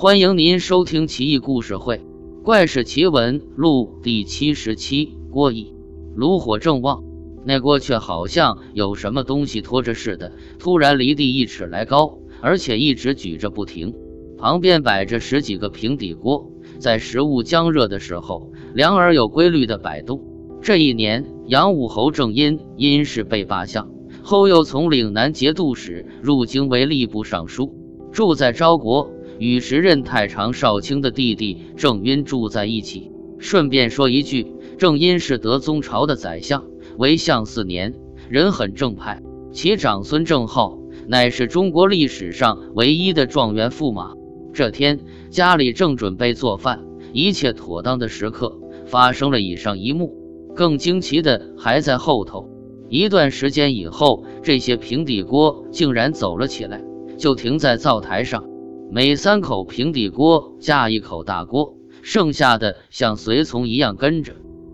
欢迎您收听《奇异故事会·怪事奇闻录》第七十七。锅一炉火正旺，那锅却好像有什么东西拖着似的，突然离地一尺来高，而且一直举着不停。旁边摆着十几个平底锅，在食物将热的时候，凉而有规律的摆动。这一年，杨武侯正因因事被罢相，后又从岭南节度使入京为吏部尚书，住在昭国。与时任太常少卿的弟弟郑晕住在一起。顺便说一句，郑晕是德宗朝的宰相，为相四年，人很正派。其长孙郑浩乃是中国历史上唯一的状元驸马。这天家里正准备做饭，一切妥当的时刻，发生了以上一幕。更惊奇的还在后头。一段时间以后，这些平底锅竟然走了起来，就停在灶台上。每三口平底锅架一口大锅，剩下的像随从一样跟着，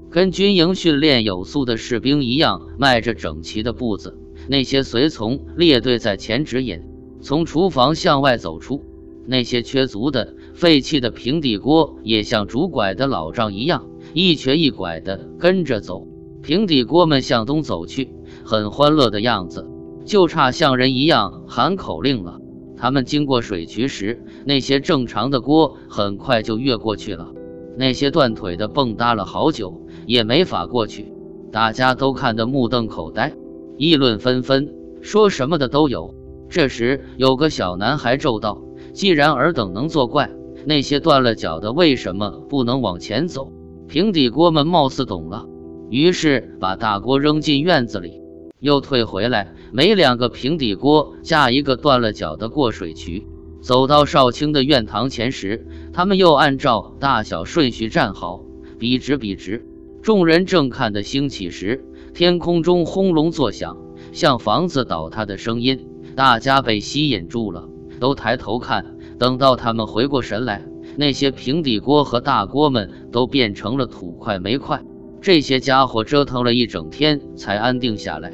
跟军营训练有素的士兵一样迈着整齐的步子。那些随从列队在前指引，从厨房向外走出。那些缺足的、废弃的平底锅也像拄拐的老丈一样，一瘸一拐地跟着走。平底锅们向东走去，很欢乐的样子，就差像人一样喊口令了。他们经过水渠时，那些正常的锅很快就越过去了，那些断腿的蹦跶了好久也没法过去。大家都看得目瞪口呆，议论纷纷，说什么的都有。这时，有个小男孩咒道：“既然尔等能作怪，那些断了脚的为什么不能往前走？”平底锅们貌似懂了，于是把大锅扔进院子里。又退回来，每两个平底锅架一个断了脚的过水渠。走到少卿的院堂前时，他们又按照大小顺序站好，笔直笔直。众人正看得兴起时，天空中轰隆作响，像房子倒塌的声音。大家被吸引住了，都抬头看。等到他们回过神来，那些平底锅和大锅们都变成了土块煤块。这些家伙折腾了一整天，才安定下来。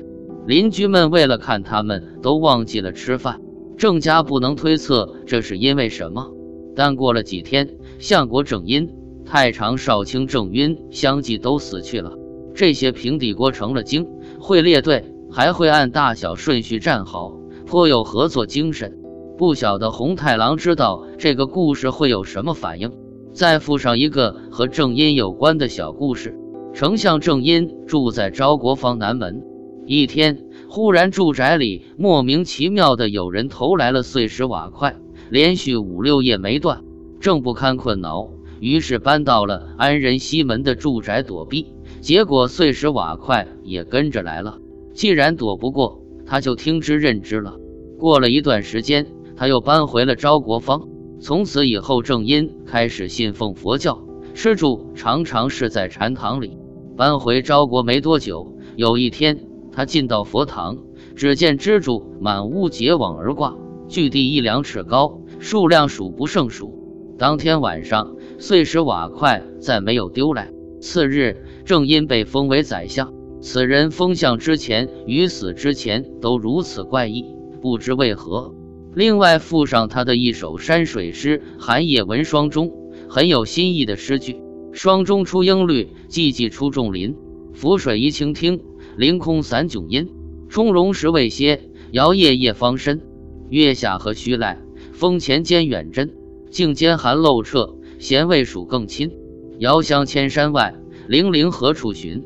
邻居们为了看他们，都忘记了吃饭。郑家不能推测这是因为什么，但过了几天，相国郑殷、太常少卿郑晕相继都死去了。这些平底锅成了精，会列队，还会按大小顺序站好，颇有合作精神。不晓得红太狼知道这个故事会有什么反应。再附上一个和郑殷有关的小故事：丞相郑殷住在昭国方南门。一天，忽然住宅里莫名其妙的有人投来了碎石瓦块，连续五六夜没断。正不堪困恼，于是搬到了安仁西门的住宅躲避。结果碎石瓦块也跟着来了。既然躲不过，他就听之任之了。过了一段时间，他又搬回了昭国坊。从此以后，正因开始信奉佛教，吃住常常是在禅堂里。搬回昭国没多久，有一天。他进到佛堂，只见蜘蛛满屋结网而挂，距地一两尺高，数量数不胜数。当天晚上，碎石瓦块再没有丢来。次日，正因被封为宰相。此人封相之前与死之前都如此怪异，不知为何。另外附上他的一首山水诗《寒夜闻霜》钟很有新意的诗句：“霜中出英绿，寂寂出众林。浮水一倾听。”凌空散迥阴，冲容时未歇，摇曳夜方深。月下何须赖？风前兼远真。镜间寒漏彻，闲未暑更亲。遥相千山外，泠泠何处寻？